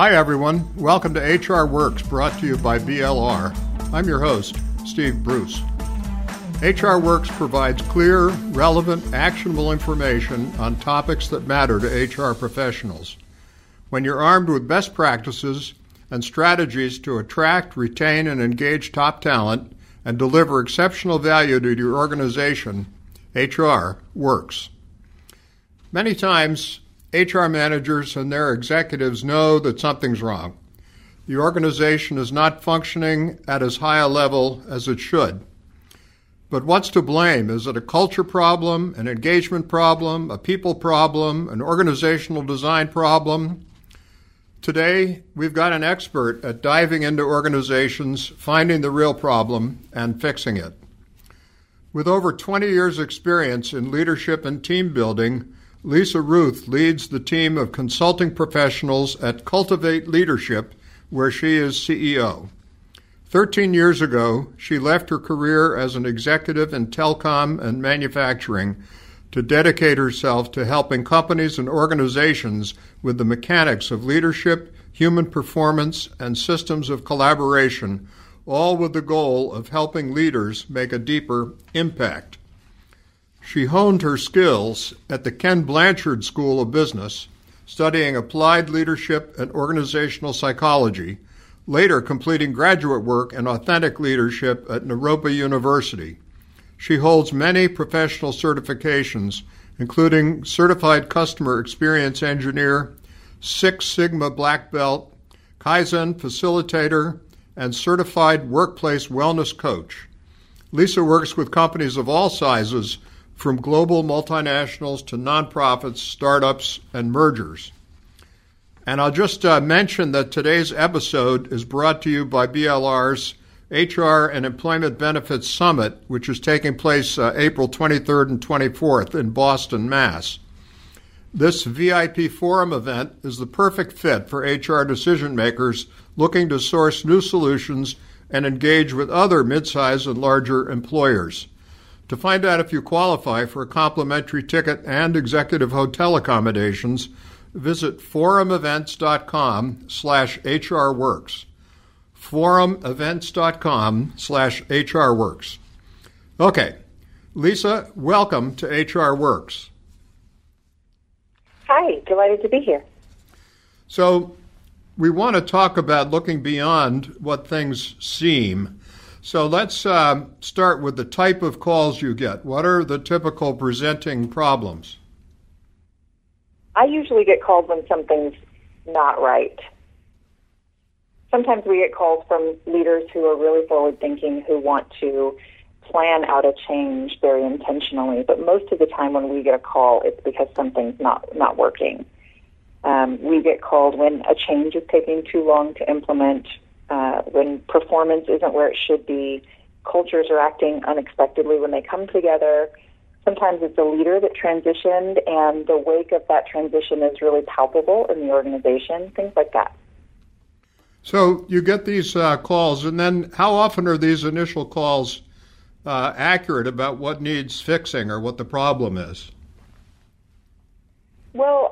Hi, everyone. Welcome to HR Works, brought to you by BLR. I'm your host, Steve Bruce. HR Works provides clear, relevant, actionable information on topics that matter to HR professionals. When you're armed with best practices and strategies to attract, retain, and engage top talent and deliver exceptional value to your organization, HR works. Many times, HR managers and their executives know that something's wrong. The organization is not functioning at as high a level as it should. But what's to blame? Is it a culture problem, an engagement problem, a people problem, an organizational design problem? Today, we've got an expert at diving into organizations, finding the real problem, and fixing it. With over 20 years' experience in leadership and team building, Lisa Ruth leads the team of consulting professionals at Cultivate Leadership, where she is CEO. Thirteen years ago, she left her career as an executive in telecom and manufacturing to dedicate herself to helping companies and organizations with the mechanics of leadership, human performance, and systems of collaboration, all with the goal of helping leaders make a deeper impact. She honed her skills at the Ken Blanchard School of Business, studying applied leadership and organizational psychology later completing graduate work in authentic leadership at Naropa University. She holds many professional certifications, including Certified Customer Experience Engineer, Six Sigma Black Belt, Kaizen Facilitator, and Certified Workplace Wellness Coach. Lisa works with companies of all sizes, from global multinationals to nonprofits, startups, and mergers. And I'll just uh, mention that today's episode is brought to you by BLR's HR and Employment Benefits Summit, which is taking place uh, April 23rd and 24th in Boston, Mass. This VIP forum event is the perfect fit for HR decision makers looking to source new solutions and engage with other midsize and larger employers. To find out if you qualify for a complimentary ticket and executive hotel accommodations, visit forumevents.com slash hrworks. forumevents.com slash hrworks. Okay, Lisa, welcome to HR Works. Hi, delighted to be here. So, we want to talk about looking beyond what things seem. So, let's uh, start with the type of calls you get. What are the typical presenting problems? I usually get called when something's not right. Sometimes we get calls from leaders who are really forward thinking, who want to plan out a change very intentionally. But most of the time, when we get a call, it's because something's not not working. Um, we get called when a change is taking too long to implement, uh, when performance isn't where it should be, cultures are acting unexpectedly when they come together. Sometimes it's a leader that transitioned, and the wake of that transition is really palpable in the organization, things like that. So you get these uh, calls, and then how often are these initial calls uh, accurate about what needs fixing or what the problem is? Well,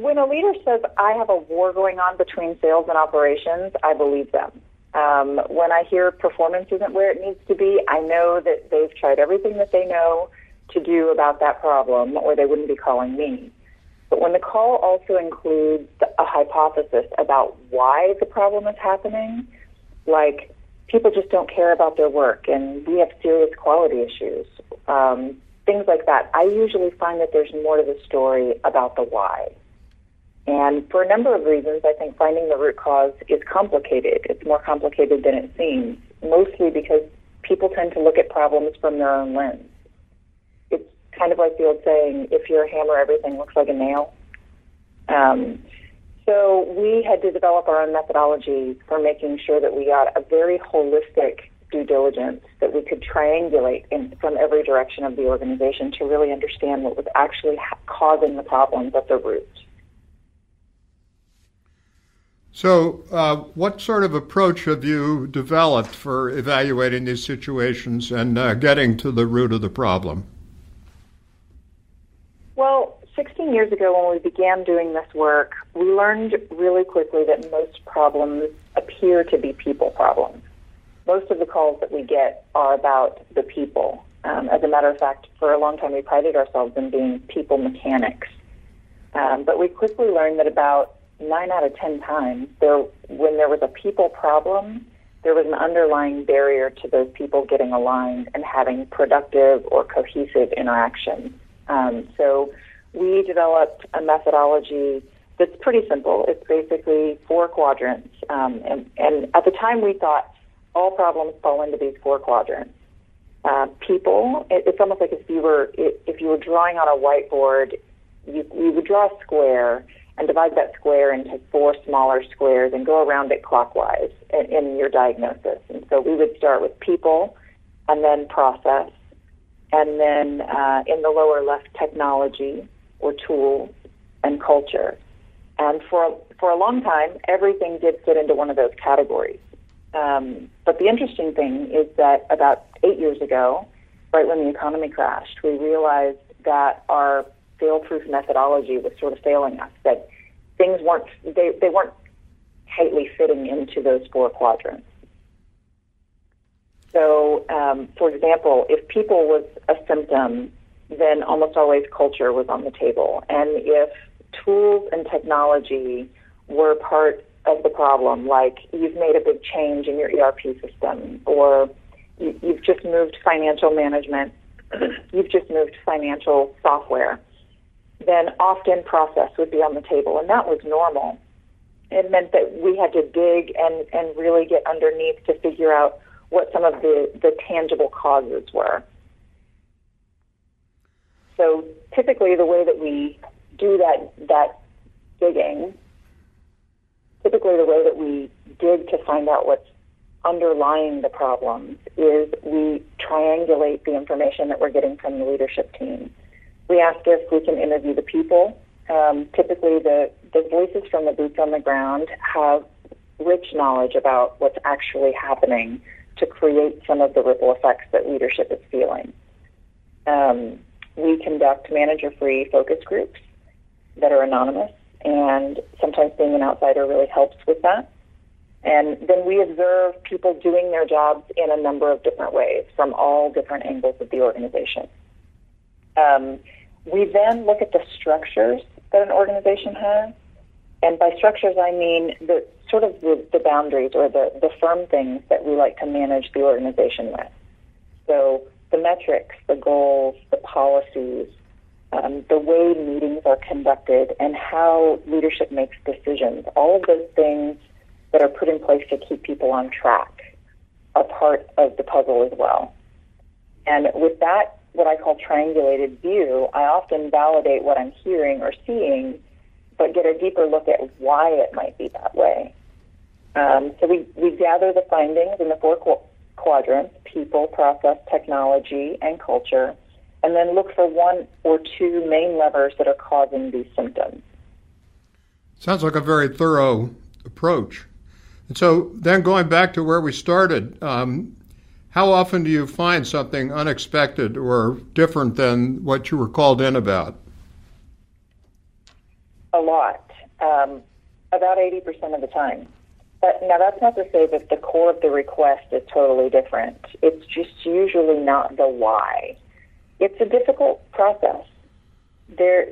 when a leader says, I have a war going on between sales and operations, I believe them. Um, when I hear performance isn't where it needs to be, I know that they've tried everything that they know to do about that problem, or they wouldn't be calling me. But when the call also includes a hypothesis about why the problem is happening, like people just don't care about their work and we have serious quality issues, um, things like that, I usually find that there's more to the story about the why. And for a number of reasons, I think finding the root cause is complicated. It's more complicated than it seems, mostly because people tend to look at problems from their own lens It's kind of like the old saying, if you're a hammer, everything looks like a nail. Um, so we had to develop our own methodology for making sure that we got a very holistic due diligence that we could triangulate in, from every direction of the organization to really understand what was actually ha- causing the problems at the root. So, uh, what sort of approach have you developed for evaluating these situations and uh, getting to the root of the problem? Well, 16 years ago, when we began doing this work, we learned really quickly that most problems appear to be people problems. Most of the calls that we get are about the people. Um, as a matter of fact, for a long time, we prided ourselves in being people mechanics. Um, but we quickly learned that about nine out of ten times, there, when there was a people problem, there was an underlying barrier to those people getting aligned and having productive or cohesive interaction. Um, so we developed a methodology that's pretty simple. It's basically four quadrants. Um, and, and at the time, we thought all problems fall into these four quadrants. Uh, people, it, it's almost like if you were if you were drawing on a whiteboard, you, you would draw a square and divide that square into four smaller squares and go around it clockwise in, in your diagnosis. And so we would start with people, and then process, and then uh, in the lower left, technology or tools and culture. And for for a long time, everything did fit into one of those categories. Um, but the interesting thing is that about eight years ago, right when the economy crashed, we realized that our fail-proof methodology was sort of failing us. That things weren't they, they weren't tightly fitting into those four quadrants. So, um, for example, if people was a symptom, then almost always culture was on the table, and if tools and technology were part of the problem, like you've made a big change in your ERP system, or you, you've just moved financial management, you've just moved financial software, then often process would be on the table, and that was normal. It meant that we had to dig and, and really get underneath to figure out what some of the, the tangible causes were. So typically, the way that we do that that digging typically the way that we dig to find out what's underlying the problems is we triangulate the information that we're getting from the leadership team. We ask if we can interview the people. Um, typically, the, the voices from the boots on the ground have rich knowledge about what's actually happening to create some of the ripple effects that leadership is feeling. Um, we conduct manager free focus groups that are anonymous and sometimes being an outsider really helps with that. And then we observe people doing their jobs in a number of different ways from all different angles of the organization. Um, we then look at the structures that an organization has. And by structures, I mean the sort of the, the boundaries or the, the firm things that we like to manage the organization with. So the metrics, the goals, the policies, um, the way meetings are conducted, and how leadership makes decisions. All of those things that are put in place to keep people on track are part of the puzzle as well. And with that, what I call triangulated view, I often validate what I'm hearing or seeing, but get a deeper look at why it might be that way. Um, so we, we gather the findings in the four qu- quadrants people, process, technology, and culture and then look for one or two main levers that are causing these symptoms. Sounds like a very thorough approach. And so, then going back to where we started, um, how often do you find something unexpected or different than what you were called in about? A lot, um, about 80% of the time. But now that's not to say that the core of the request is totally different. It's just usually not the why it's a difficult process. There,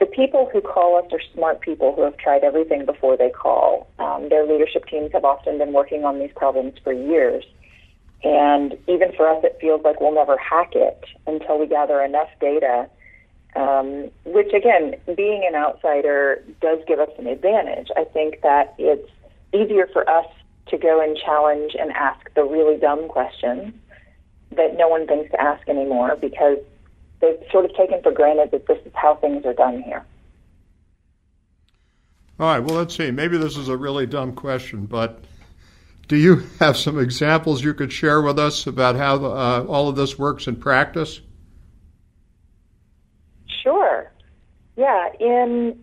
the people who call us are smart people who have tried everything before they call. Um, their leadership teams have often been working on these problems for years. And even for us, it feels like we'll never hack it until we gather enough data. Um, which, again, being an outsider does give us an advantage. I think that it's easier for us to go and challenge and ask the really dumb questions that no one thinks to ask anymore because they've sort of taken for granted that this is how things are done here. All right, well, let's see. Maybe this is a really dumb question, but do you have some examples you could share with us about how uh, all of this works in practice? Sure. Yeah, in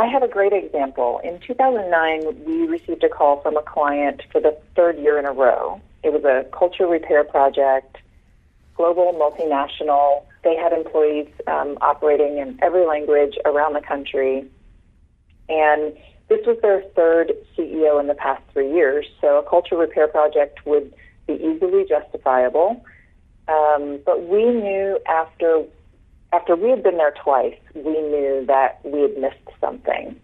I have a great example. In 2009, we received a call from a client for the third year in a row. It was a culture repair project global multinational They had employees um, operating in every language around the country. And this was their third CEO in the past three years. So a culture repair project would be easily justifiable. Um, but we knew after after we had been there twice, we knew that we had missed something.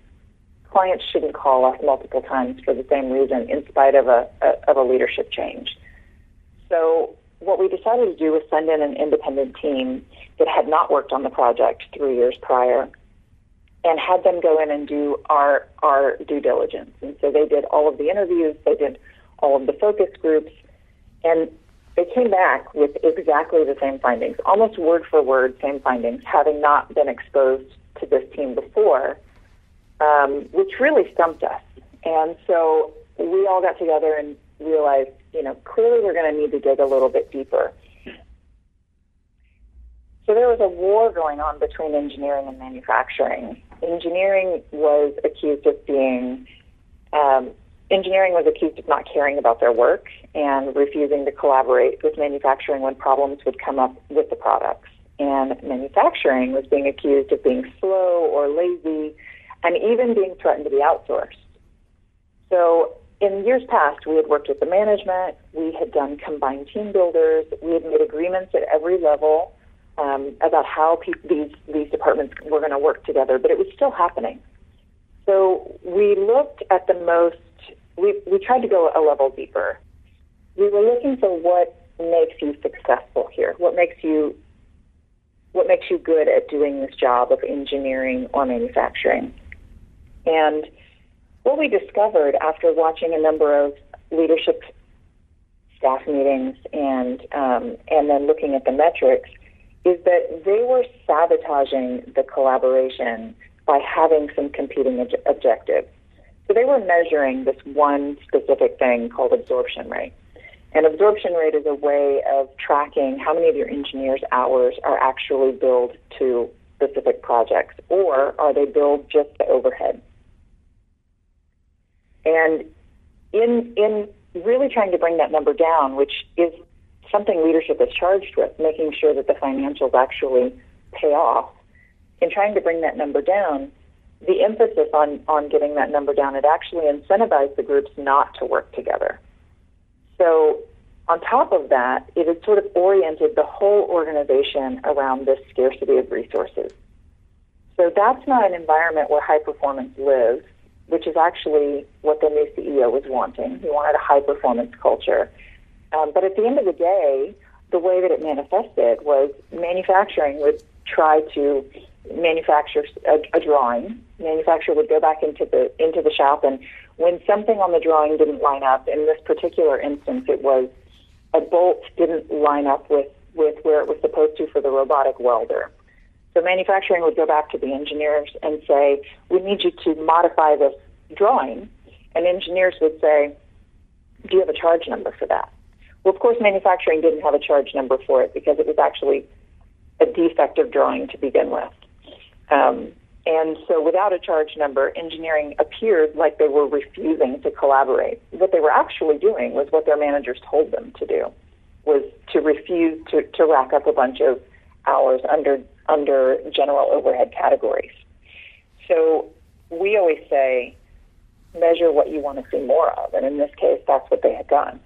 Clients shouldn't call us multiple times for the same reason, in spite of a, a of a leadership change. So what we decided to do was send in an independent team that had not worked on the project three years prior and had them go in and do our our due diligence. And so they did all of the interviews, they did all of the focus groups, and they came back with exactly the same findings, almost word for word same findings, having not been exposed to this team before, um, which really stumped us. And so we all got together and realized, you know, clearly we're going to need to dig a little bit deeper. So there was a war going on between engineering and manufacturing. Engineering was accused of being, um, engineering was accused of not caring about their work and refusing to collaborate with manufacturing when problems would come up with the products. And manufacturing was being accused of being slow or lazy and even being threatened to be outsourced. So in years past, we had worked with the management, we had done combined team builders, we had made agreements at every level um, about how pe- these these departments were going to work together, but it was still happening. So we looked at the most. We we tried to go a level deeper. We were looking for what makes you successful here. What makes you what makes you good at doing this job of engineering or manufacturing, and what we discovered after watching a number of leadership staff meetings and um, and then looking at the metrics is that they were sabotaging the collaboration by having some competing ob- objectives. So they were measuring this one specific thing called absorption rate. And absorption rate is a way of tracking how many of your engineers' hours are actually billed to specific projects, or are they billed just to overhead? And in in really trying to bring that number down, which is something leadership is charged with, making sure that the financials actually pay off, in trying to bring that number down, the emphasis on, on getting that number down, it actually incentivized the groups not to work together. So on top of that, it has sort of oriented the whole organization around this scarcity of resources. So that's not an environment where high performance lives which is actually what the new CEO was wanting. He wanted a high performance culture. Um, but at the end of the day, the way that it manifested was manufacturing would try to manufacture a, a drawing. Manufacturer would go back into the into the shop, and when something on the drawing didn't line up, in this particular instance, it was a bolt didn't line up with with where it was supposed to for the robotic welder. So manufacturing would go back to the engineers and say, we need you to modify this drawing. And engineers would say, do you have a charge number for that? Well, of course, manufacturing didn't have a charge number for it because it was actually a defective drawing to begin with. Um, and so without a charge number, engineering appeared like they were refusing to collaborate. What they were actually doing was what their managers told them to do, was to refuse to, to rack up a bunch of hours under under general overhead categories. So we always say, measure what you want to see more of. And in this case, that's what they had done.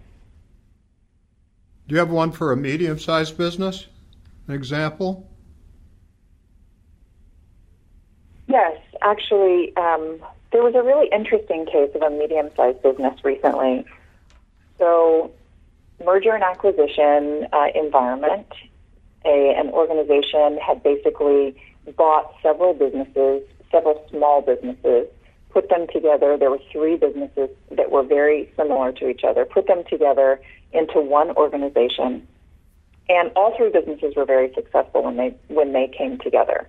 Do you have one for a medium sized business? An example? Yes, actually, um, there was a really interesting case of a medium sized business recently. So, merger and acquisition uh, environment a, an organization had basically bought several businesses, several small businesses, put them together. There were three businesses that were very similar to each other, put them together into one organization. And all three businesses were very successful when they when they came together.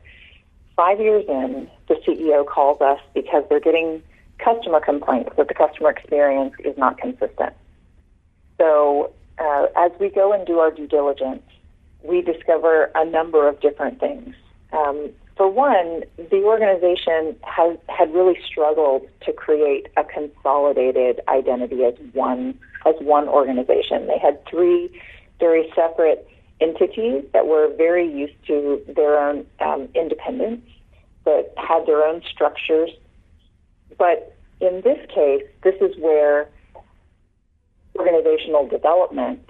Five years in, the CEO calls us because they're getting customer complaints that the customer experience is not consistent. So uh, as we go and do our due diligence, we discover a number of different things. Um, for one, the organization has had really struggled to create a consolidated identity as one as one organization. They had three very separate entities that were very used to their own um, independence, that had their own structures. But in this case, this is where organizational development,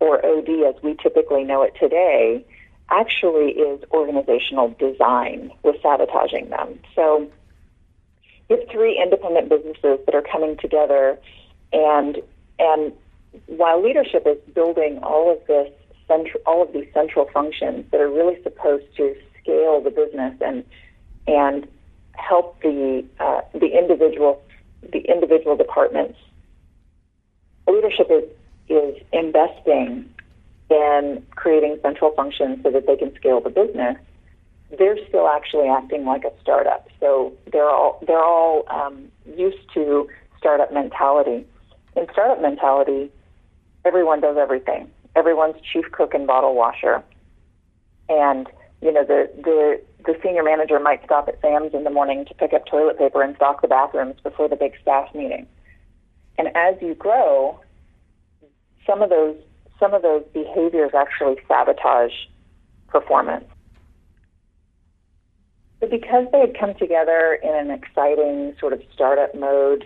or OD as we typically know it today, actually is organizational design with sabotaging them. So you three independent businesses that are coming together and and while leadership is building all of this central, all of these central functions that are really supposed to scale the business and and help the uh, the individual the individual departments. Leadership is is investing in creating central functions so that they can scale the business. They're still actually acting like a startup, so they're all they're all um, used to startup mentality. In startup mentality, everyone does everything. Everyone's chief cook and bottle washer. And, you know, the, the, the senior manager might stop at Sam's in the morning to pick up toilet paper and stock the bathrooms before the big staff meeting. And as you grow, some of those some of those behaviors actually sabotage performance. But because they had come together in an exciting sort of startup mode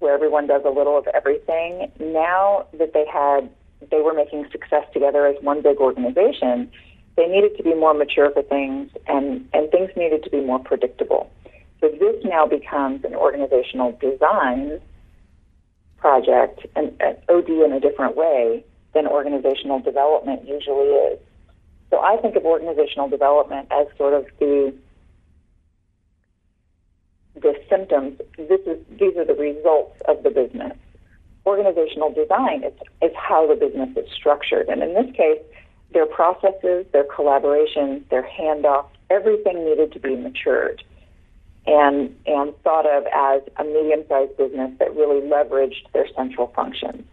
where everyone does a little of everything. Now that they had, they were making success together as one big organization, they needed to be more mature for things and, and things needed to be more predictable. So this now becomes an organizational design project, an, an OD in a different way than organizational development usually is. So I think of organizational development as sort of the the symptoms. This is these are the results of the business. Organizational design is, is how the business is structured, and in this case, their processes, their collaborations, their handoffs, everything needed to be matured and and thought of as a medium-sized business that really leveraged their central functions.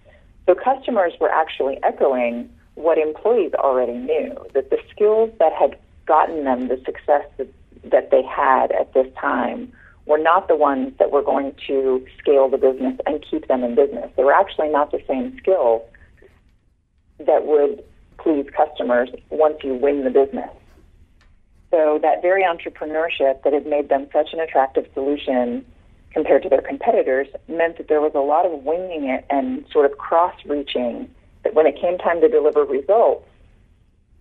So customers were actually echoing what employees already knew that the skills that had gotten them the success that, they had at this time were not the ones that were going to scale the business and keep them in business. They were actually not the same skills that would please customers once you win the business. So that very entrepreneurship that had made them such an attractive solution compared to their competitors meant that there was a lot of winging it and sort of cross-reaching that when it came time to deliver results,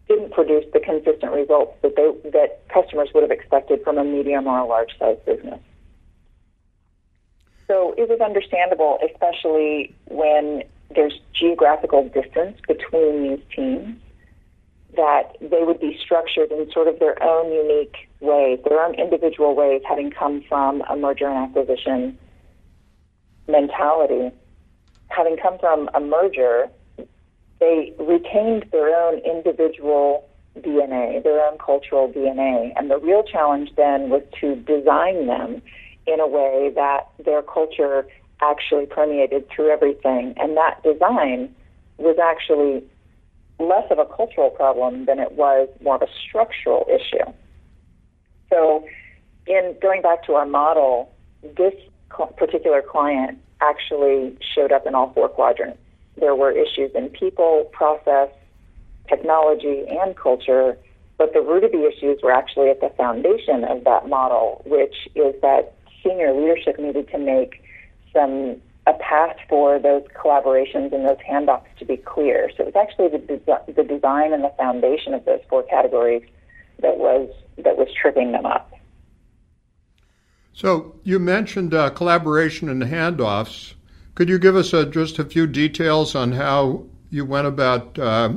didn't produce the consistent results that they that customers would have expected from a medium or a large size business. So it was understandable, especially when there's geographical distance between these teams, that they would be structured in sort of their own unique ways, their own individual ways, having come from a merger and acquisition mentality. Having come from a merger, they retained their own individual DNA, their own cultural DNA. And the real challenge then was to design them in a way that their culture actually permeated through everything. And that design was actually less of a cultural problem than it was more of a structural issue. So, in going back to our model, this particular client actually showed up in all four quadrants. There were issues in people, process, technology, and culture, but the root of the issues were actually at the foundation of that model, which is that senior leadership needed to make some a path for those collaborations and those handoffs to be clear. So it was actually the, des- the design and the foundation of those four categories that was that was tripping them up. So you mentioned uh, collaboration and handoffs. Could you give us just a few details on how you went about uh,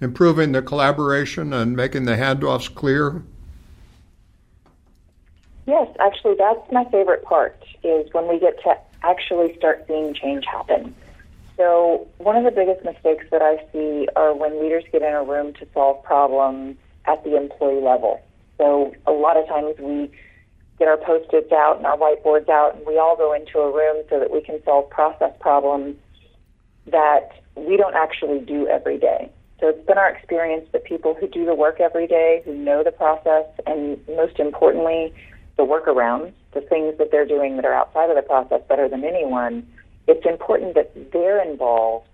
improving the collaboration and making the handoffs clear? Yes, actually, that's my favorite part is when we get to actually start seeing change happen. So, one of the biggest mistakes that I see are when leaders get in a room to solve problems at the employee level. So, a lot of times we get our post its out and our whiteboards out, and we all go into a room so that we can solve process problems that we don't actually do every day. So, it's been our experience that people who do the work every day, who know the process, and most importantly, the workarounds, the things that they're doing that are outside of the process better than anyone, it's important that they're involved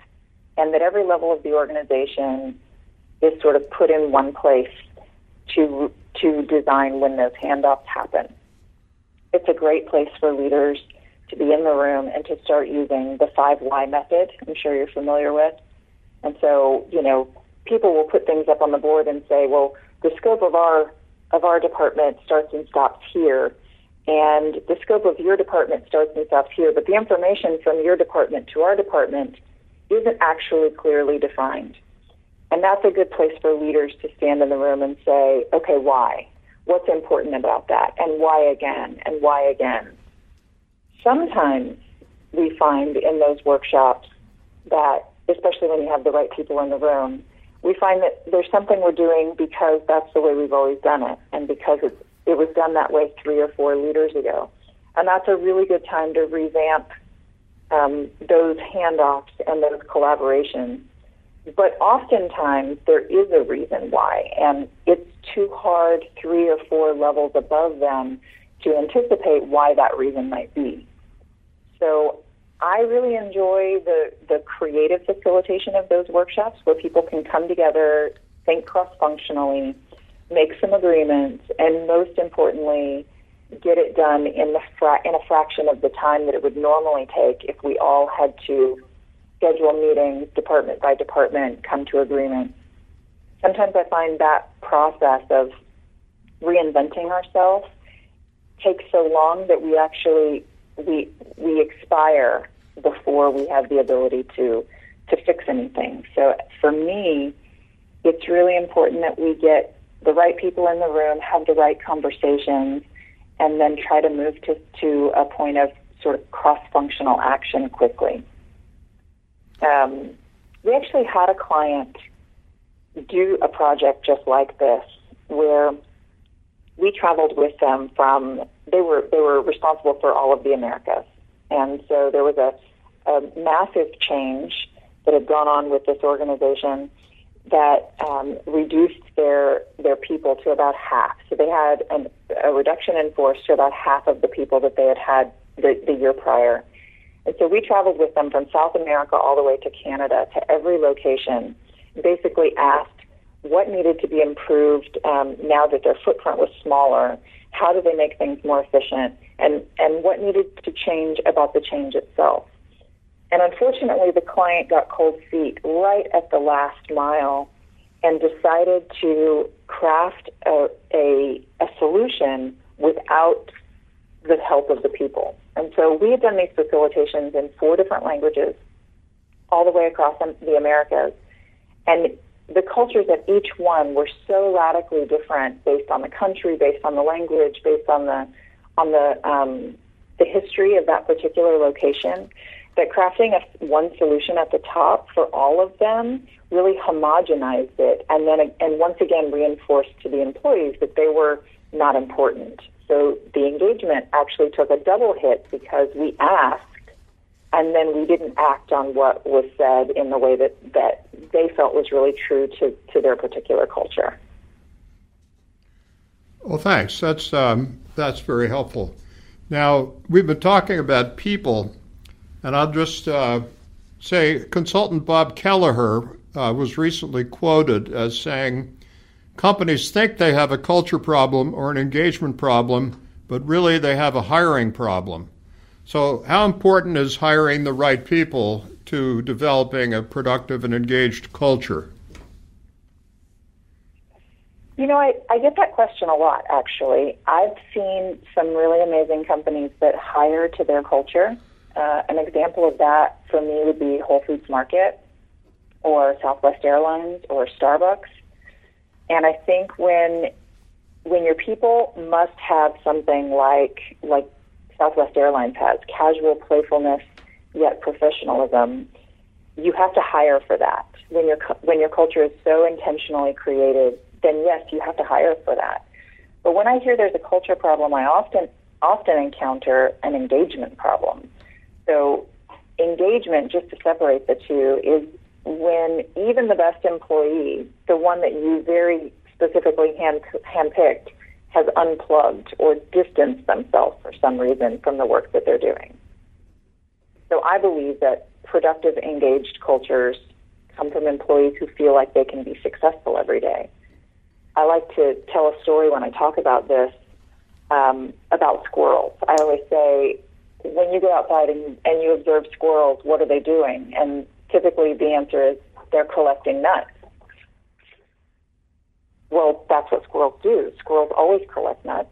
and that every level of the organization is sort of put in one place to to design when those handoffs happen. It's a great place for leaders to be in the room and to start using the five why method. I'm sure you're familiar with. And so, you know, people will put things up on the board and say, well, the scope of our of our department starts and stops here, and the scope of your department starts and stops here, but the information from your department to our department isn't actually clearly defined. And that's a good place for leaders to stand in the room and say, okay, why? What's important about that? And why again? And why again? Sometimes we find in those workshops that, especially when you have the right people in the room, we find that there's something we're doing because that's the way we've always done it and because it's, it was done that way three or four leaders ago. And that's a really good time to revamp um, those handoffs and those collaborations. But oftentimes there is a reason why, and it's too hard three or four levels above them to anticipate why that reason might be. So I really enjoy the, the creative facilitation of those workshops where people can come together, think cross functionally, make some agreements, and most importantly, get it done in the fra- in a fraction of the time that it would normally take if we all had to schedule meetings department by department, come to agreement. Sometimes I find that process of reinventing ourselves takes so long that we actually we we expire before we have the ability to to fix anything. So for me, it's really important that we get the right people in the room, have the right conversations, and then try to move to, to a point of sort of cross-functional action quickly. Um, we actually had a client do a project just like this, where we traveled with them from they were they were responsible for all of the Americas, and so there was a, a massive change that had gone on with this organization that um, reduced their their people to about half. So they had an, a reduction in force to about half of the people that they had had the, the year prior. And so we traveled with them from South America all the way to Canada to every location, basically asked what needed to be improved um, now that their footprint was smaller, how do they make things more efficient, and, and what needed to change about the change itself. And unfortunately, the client got cold feet right at the last mile and decided to craft a, a, a solution without the help of the people. And so we had done these facilitations in four different languages all the way across the Americas. And the cultures at each one were so radically different based on the country, based on the language, based on the on the um, the history of that particular location. That crafting a, one solution at the top for all of them really homogenized it, and then and once again reinforced to the employees that they were not important. So the engagement actually took a double hit because we asked and then we didn't act on what was said in the way that, that they felt was really true to, to their particular culture. Well, thanks. That's um, that's very helpful. Now we've been talking about people, and I'll just uh, say consultant Bob Kelleher uh, was recently quoted as saying, "Companies think they have a culture problem or an engagement problem, but really they have a hiring problem." So, how important is hiring the right people to developing a productive and engaged culture? You know, I, I get that question a lot, actually. I've seen some really amazing companies that hire to their culture. Uh, an example of that for me would be Whole Foods Market or Southwest Airlines or Starbucks. And I think when when your people must have something like like Southwest Airlines has casual playfulness yet professionalism. You have to hire for that. When your when your culture is so intentionally created, then yes, you have to hire for that. But when I hear there's a culture problem, I often often encounter an engagement problem. So engagement, just to separate the two, is when even the best employee, the one that you very specifically hand handpicked, has unplugged or distanced themselves for some reason from the work that they're doing. So I believe that productive, engaged cultures come from employees who feel like they can be successful every day. I like to tell a story when I talk about this um, about squirrels. I always say, when you go outside and, and you observe squirrels, what are they doing? And typically the answer is they're collecting nuts. Well, that's what squirrels do. Squirrels always collect nuts.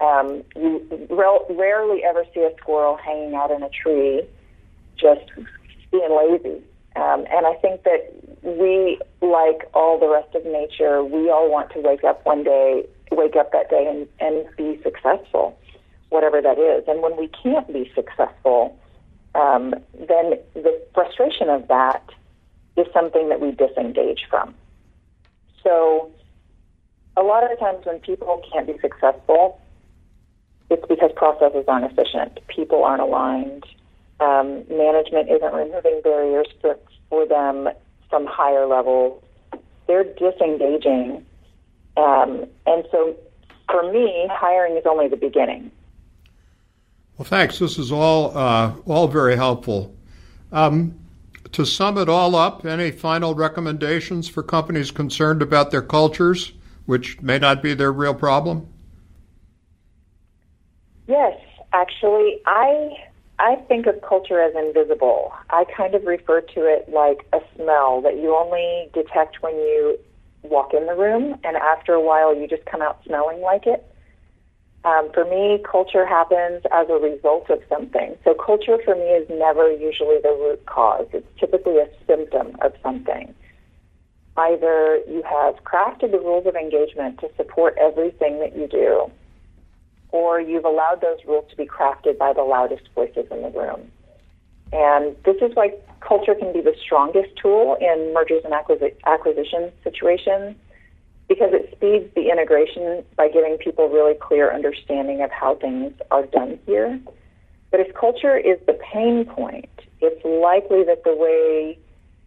Um, you re- rarely ever see a squirrel hanging out in a tree just being lazy. Um, and I think that we, like all the rest of nature, we all want to wake up one day, wake up that day and, and be successful, whatever that is. And when we can't be successful, um, then the frustration of that is something that we disengage from. So, a lot of the times when people can't be successful, it's because processes aren't efficient, people aren't aligned, um, management isn't removing barriers for, for them from higher levels. They're disengaging. Um, and so for me, hiring is only the beginning. Well, thanks. This is all uh, all very helpful. Um, to sum it all up, any final recommendations for companies concerned about their cultures, which may not be their real problem? Yes, actually, I I think of culture as invisible. I kind of refer to it like a smell that you only detect when you walk in the room, and after a while, you just come out smelling like it. Um, for me, culture happens as a result of something. So, culture for me is never usually the root cause, it's typically a symptom of something. Either you have crafted the rules of engagement to support everything that you do, or you've allowed those rules to be crafted by the loudest voices in the room. And this is why culture can be the strongest tool in mergers and acquisition situations because it speeds the integration by giving people really clear understanding of how things are done here. But if culture is the pain point, it's likely that the way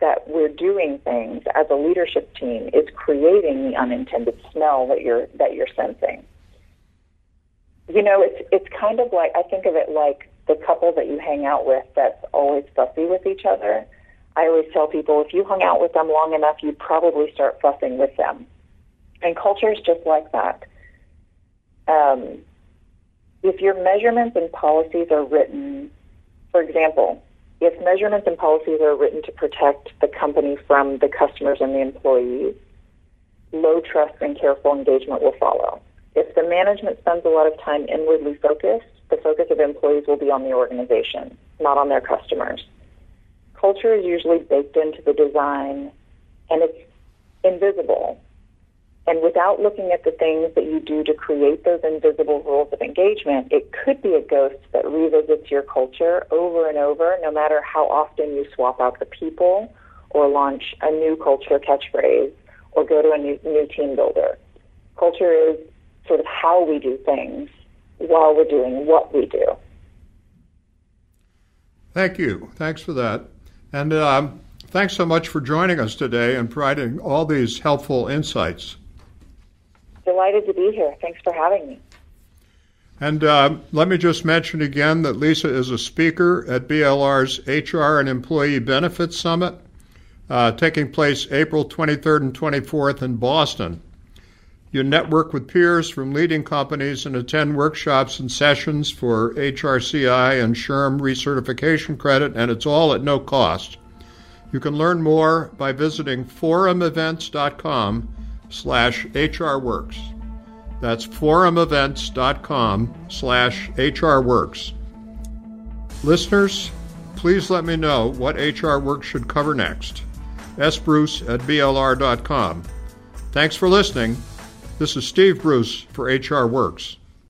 that we're doing things as a leadership team is creating the unintended smell that you're that you're sensing. You know, it's it's kind of like I think of it like the couple that you hang out with that's always fussy with each other. I always tell people if you hung out with them long enough, you'd probably start fussing with them. And culture is just like that. Um, if your measurements and policies are written, for example, if measurements and policies are written to protect the company from the customers and the employees, low trust and careful engagement will follow. If the management spends a lot of time inwardly focused, the focus of employees will be on the organization, not on their customers. Culture is usually baked into the design and it's invisible. And without looking at the things that you do to create those invisible rules of engagement, it could be a ghost that revisits your culture over and over, no matter how often you swap out the people or launch a new culture catchphrase or go to a new, new team builder. Culture is sort of how we do things while we're doing what we do. Thank you. Thanks for that. And um, thanks so much for joining us today and providing all these helpful insights. Delighted to be here. Thanks for having me. And uh, let me just mention again that Lisa is a speaker at BLR's HR and Employee Benefits Summit, uh, taking place April 23rd and 24th in Boston. You network with peers from leading companies and attend workshops and sessions for HRCI and SHRM recertification credit, and it's all at no cost. You can learn more by visiting forumevents.com slash hrworks. That's forumevents.com slash hrworks. Listeners, please let me know what HR Works should cover next. sbruce at blr.com. Thanks for listening. This is Steve Bruce for HR Works.